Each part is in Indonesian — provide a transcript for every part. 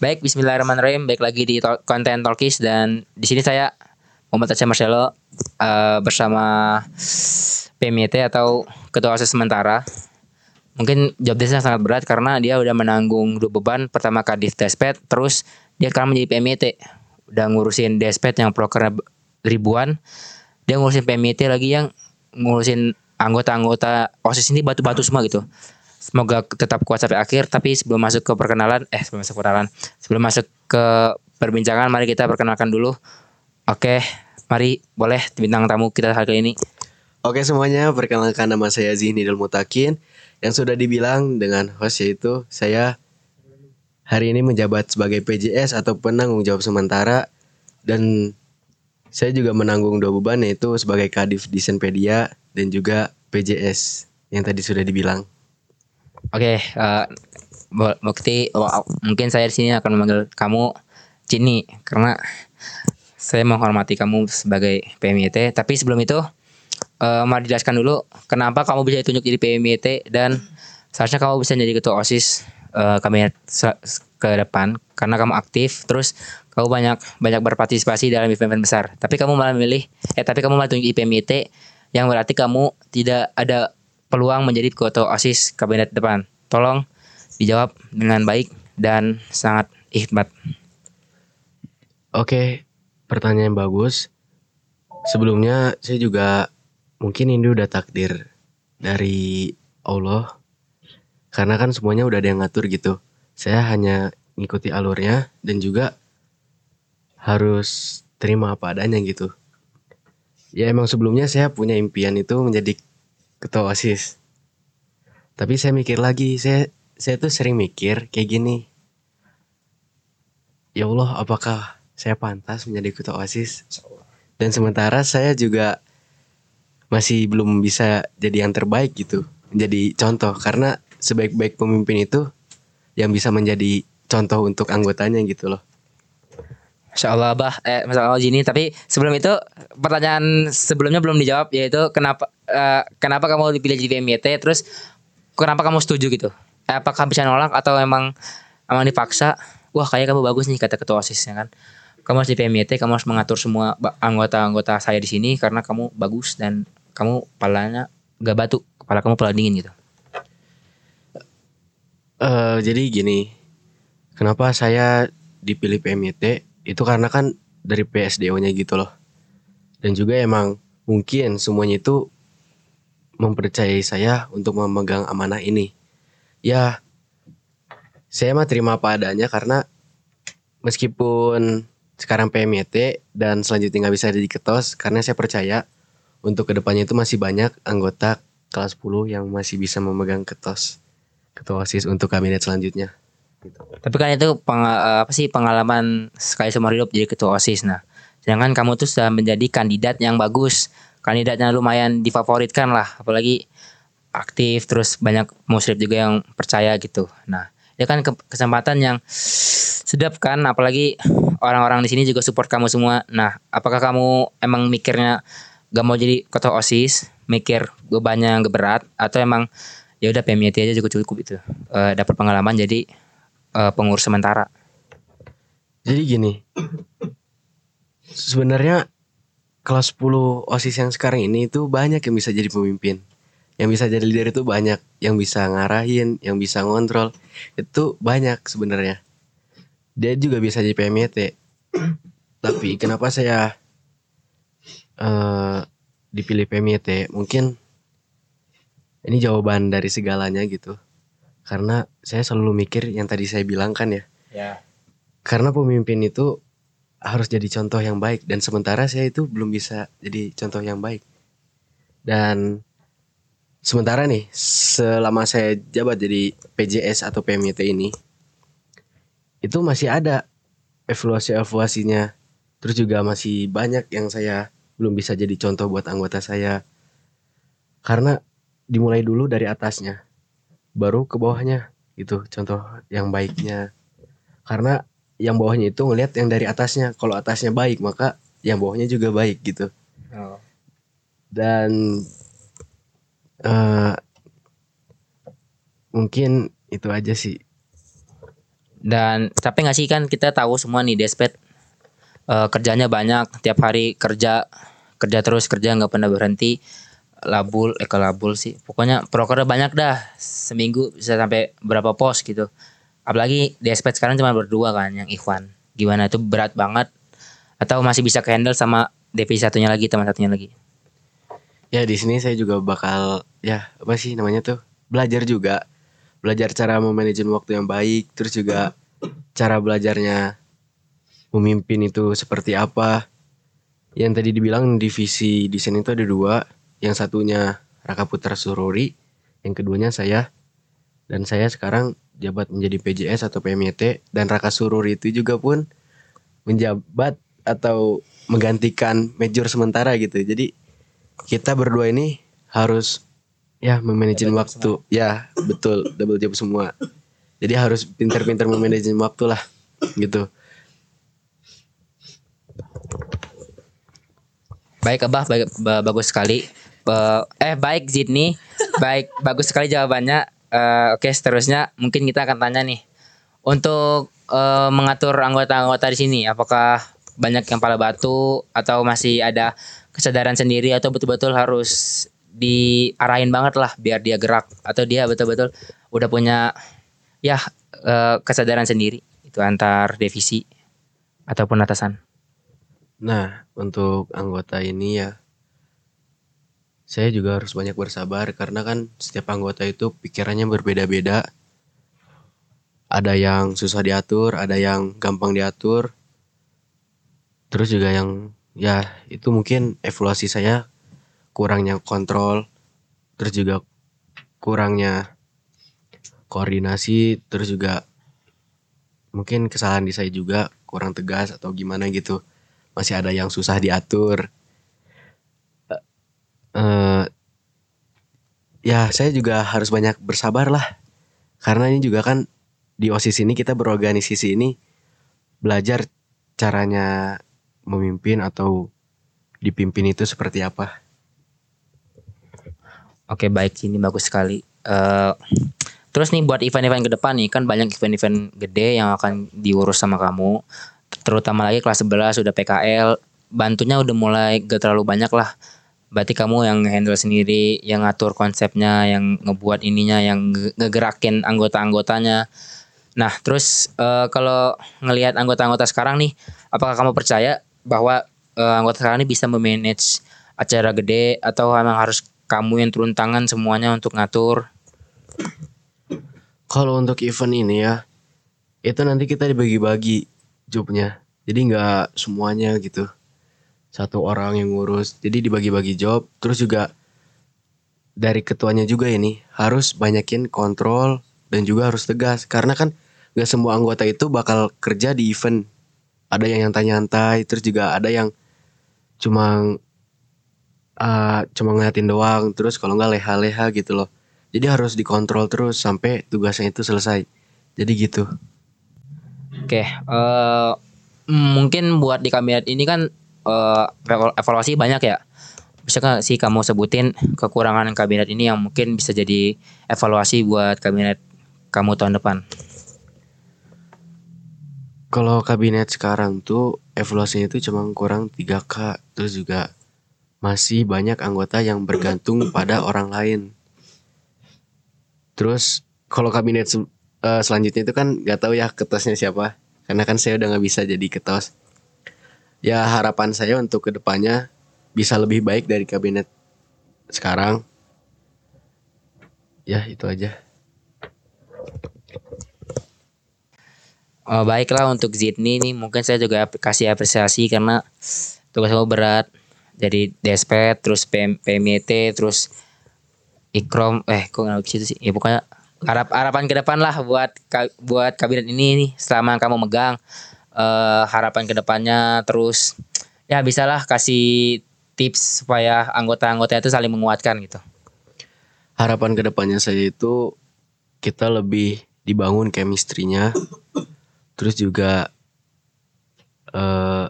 baik Bismillahirrahmanirrahim. Baik lagi di to- konten Talkies dan di sini saya Muhammad Aceh Marcelo eh, bersama PMIT atau Ketua OSIS sementara. Mungkin job desknya sangat berat karena dia udah menanggung dua beban. Pertama Kadif Despet, terus dia sekarang menjadi PMIT. Udah ngurusin Despet yang prokernya ribuan. Dia ngurusin PMIT lagi yang ngurusin anggota-anggota OSIS ini batu-batu semua gitu. Semoga tetap kuat sampai akhir. Tapi sebelum masuk ke perkenalan, eh sebelum masuk ke perkenalan, sebelum masuk ke perbincangan, mari kita perkenalkan dulu. Oke, mari boleh bintang tamu kita kali ini. Oke semuanya, perkenalkan nama saya Zihnidul Mutakin Yang sudah dibilang dengan host yaitu Saya hari ini menjabat sebagai PJS atau penanggung jawab sementara Dan saya juga menanggung dua beban yaitu sebagai Kadif Disenpedia Dan juga PJS yang tadi sudah dibilang Oke, eh Bo- Bukti, wow, mungkin saya di sini akan memanggil kamu Cini karena saya menghormati kamu sebagai PMIT. Tapi sebelum itu, eh mari jelaskan dulu kenapa kamu bisa ditunjuk jadi PMIT dan seharusnya kamu bisa jadi ketua OSIS eh, se- ke depan karena kamu aktif terus kamu banyak banyak berpartisipasi dalam event-event besar. Tapi kamu malah memilih eh tapi kamu malah tunjuk jadi PMIT yang berarti kamu tidak ada peluang menjadi ketua OSIS kabinet depan. Tolong dijawab dengan baik dan sangat ikhmat. Oke, pertanyaan bagus. Sebelumnya saya juga mungkin ini udah takdir dari Allah. Karena kan semuanya udah ada yang ngatur gitu. Saya hanya ngikuti alurnya dan juga harus terima apa adanya gitu. Ya emang sebelumnya saya punya impian itu menjadi ketua OSIS. Tapi saya mikir lagi, saya saya tuh sering mikir kayak gini. Ya Allah, apakah saya pantas menjadi ketua OSIS? Dan sementara saya juga masih belum bisa jadi yang terbaik gitu. Menjadi contoh karena sebaik-baik pemimpin itu yang bisa menjadi contoh untuk anggotanya gitu loh. Masya Allah bah, eh Masya Allah Jini. Tapi sebelum itu pertanyaan sebelumnya belum dijawab yaitu kenapa eh, kenapa kamu dipilih jadi PMIT terus kenapa kamu setuju gitu? Apakah bisa nolak atau emang emang dipaksa? Wah kayaknya kamu bagus nih kata ketua osis ya kan. Kamu harus di PMIT, kamu harus mengatur semua anggota-anggota saya di sini karena kamu bagus dan kamu kepalanya gak batu, kepala kamu kepala dingin gitu. Eh jadi gini, kenapa saya dipilih PMIT itu karena kan dari PSDO-nya gitu loh. Dan juga emang mungkin semuanya itu mempercayai saya untuk memegang amanah ini. Ya, saya mah terima apa adanya karena meskipun sekarang PMIT dan selanjutnya nggak bisa jadi ketos karena saya percaya untuk ke depannya itu masih banyak anggota kelas 10 yang masih bisa memegang ketos ketua OSIS untuk kabinet selanjutnya. Tapi kan itu penga- apa sih pengalaman sekali seumur hidup jadi ketua OSIS. Nah, sedangkan kamu tuh sudah menjadi kandidat yang bagus, kandidatnya lumayan difavoritkan lah, apalagi aktif terus banyak muslim juga yang percaya gitu. Nah, itu kan ke- kesempatan yang sedap kan, apalagi orang-orang di sini juga support kamu semua. Nah, apakah kamu emang mikirnya gak mau jadi ketua OSIS, mikir bebannya gak berat atau emang ya udah PMIT aja cukup cukup itu Eh, dapat pengalaman jadi eh, pengurus sementara. Jadi gini, sebenarnya kelas 10 OSIS yang sekarang ini itu banyak yang bisa jadi pemimpin. Yang bisa jadi leader itu banyak, yang bisa ngarahin, yang bisa ngontrol. Itu banyak sebenarnya. Dia juga bisa jadi PMIT. Tapi kenapa saya eh dipilih PMIT? Mungkin ini jawaban dari segalanya gitu. Karena saya selalu mikir yang tadi saya bilang kan ya. Ya. Karena pemimpin itu harus jadi contoh yang baik dan sementara saya itu belum bisa jadi contoh yang baik. Dan sementara nih selama saya jabat jadi PJS atau PMIT ini itu masih ada evaluasi-evaluasinya. Terus juga masih banyak yang saya belum bisa jadi contoh buat anggota saya. Karena dimulai dulu dari atasnya baru ke bawahnya gitu contoh yang baiknya. Karena yang bawahnya itu ngelihat yang dari atasnya. Kalau atasnya baik, maka yang bawahnya juga baik gitu. Oh. Dan eh mungkin itu aja sih. Dan capek nggak sih kan kita tahu semua nih Despet eh, kerjanya banyak tiap hari kerja kerja terus kerja nggak pernah berhenti labul eh ke labul sih pokoknya prokernya banyak dah seminggu bisa sampai berapa pos gitu apalagi Despet sekarang cuma berdua kan yang Ikhwan. Gimana itu berat banget. Atau masih bisa handle sama DP satunya lagi teman satunya lagi? Ya di sini saya juga bakal ya apa sih namanya tuh? Belajar juga. Belajar cara memanajemen waktu yang baik terus juga cara belajarnya memimpin itu seperti apa. Yang tadi dibilang divisi desain itu ada dua. Yang satunya Raka Putra Sururi yang keduanya saya dan saya sekarang jabat menjadi PJS atau PMYT dan Raka Sururi itu juga pun menjabat atau menggantikan major sementara gitu. Jadi kita berdua ini harus ya memanajemen job waktu. ya betul. Double job semua. Jadi harus pintar-pintar memanajemen waktu lah gitu. Baik Abah, baik, ba- bagus sekali. Ba- eh baik Zidni, baik bagus sekali jawabannya. Eh, Oke seterusnya mungkin kita akan tanya nih untuk eh, mengatur anggota-anggota di sini, apakah banyak yang pala batu atau masih ada kesadaran sendiri atau betul-betul harus diarahin banget lah biar dia gerak atau dia betul-betul udah punya ya eh, kesadaran sendiri itu antar divisi ataupun atasan. Nah, untuk anggota ini ya saya juga harus banyak bersabar karena kan setiap anggota itu pikirannya berbeda-beda. Ada yang susah diatur, ada yang gampang diatur. Terus juga yang ya itu mungkin evaluasi saya kurangnya kontrol, terus juga kurangnya koordinasi, terus juga mungkin kesalahan di saya juga kurang tegas atau gimana gitu masih ada yang susah diatur. Eh, ya saya juga harus banyak bersabar lah, karena ini juga kan di osis ini kita berorganisasi ini belajar caranya memimpin atau dipimpin itu seperti apa. Oke baik ini bagus sekali. Eh terus nih buat event-event ke depan nih kan banyak event-event gede yang akan diurus sama kamu. Terutama lagi kelas 11 udah PKL, bantunya udah mulai gak terlalu banyak lah. Berarti kamu yang handle sendiri, yang ngatur konsepnya, yang ngebuat ininya, yang nge- ngegerakin anggota-anggotanya. Nah terus eh, kalau ngelihat anggota-anggota sekarang nih, apakah kamu percaya bahwa eh, anggota sekarang ini bisa memanage acara gede atau emang harus kamu yang turun tangan semuanya untuk ngatur? Kalau untuk event ini ya, itu nanti kita dibagi-bagi jobnya. Jadi nggak semuanya gitu. Satu orang yang ngurus. Jadi dibagi-bagi job. Terus juga dari ketuanya juga ini harus banyakin kontrol dan juga harus tegas. Karena kan nggak semua anggota itu bakal kerja di event. Ada yang nyantai-nyantai. Terus juga ada yang cuma ah, cuma ngeliatin doang. Terus kalau nggak leha-leha gitu loh. Jadi harus dikontrol terus sampai tugasnya itu selesai. Jadi gitu. Oke, eh mungkin buat di kabinet ini kan eval- evaluasi banyak ya. Bisa sih kamu sebutin kekurangan kabinet ini yang mungkin bisa jadi evaluasi buat kabinet kamu tahun depan? Kalau kabinet sekarang tuh evaluasinya itu cuma kurang 3K. Terus juga masih banyak anggota yang bergantung pada orang lain. Terus kalau kabinet eh, selanjutnya itu kan nggak tahu ya ketosnya siapa. Karena kan saya udah nggak bisa jadi ketos. Ya harapan saya untuk ke depannya bisa lebih baik dari kabinet sekarang. Ya itu aja. Oh, baiklah untuk Zidni nih mungkin saya juga kasih apresiasi karena tugas kamu berat. Jadi Despet, terus PM, PMYT, terus Ikrom, eh kok nggak situ sih? Ya pokoknya harap harapan ke depan lah buat buat kabinet ini nih selama kamu megang eh harapan ke depannya terus ya bisalah kasih tips supaya anggota-anggota itu saling menguatkan gitu. harapan ke depannya saya itu kita lebih dibangun chemistry-nya terus juga eh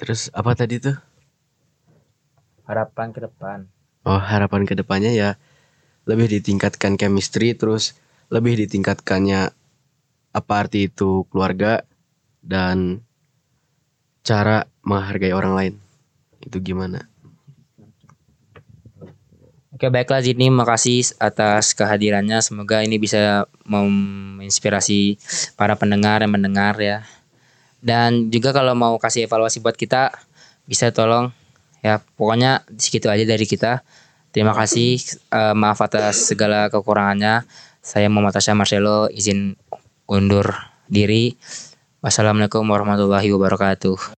terus apa tadi tuh Harapan ke depan. oh harapan ke depannya ya lebih ditingkatkan chemistry terus lebih ditingkatkannya apa arti itu keluarga dan cara menghargai orang lain? Itu gimana? Oke baiklah Zidni. Makasih atas kehadirannya. Semoga ini bisa menginspirasi para pendengar yang mendengar ya. Dan juga kalau mau kasih evaluasi buat kita bisa tolong. Ya pokoknya segitu aja dari kita. Terima kasih. Uh, maaf atas segala kekurangannya. Saya Muhammad Tasya Marcelo. Izin undur diri. Wassalamualaikum warahmatullahi wabarakatuh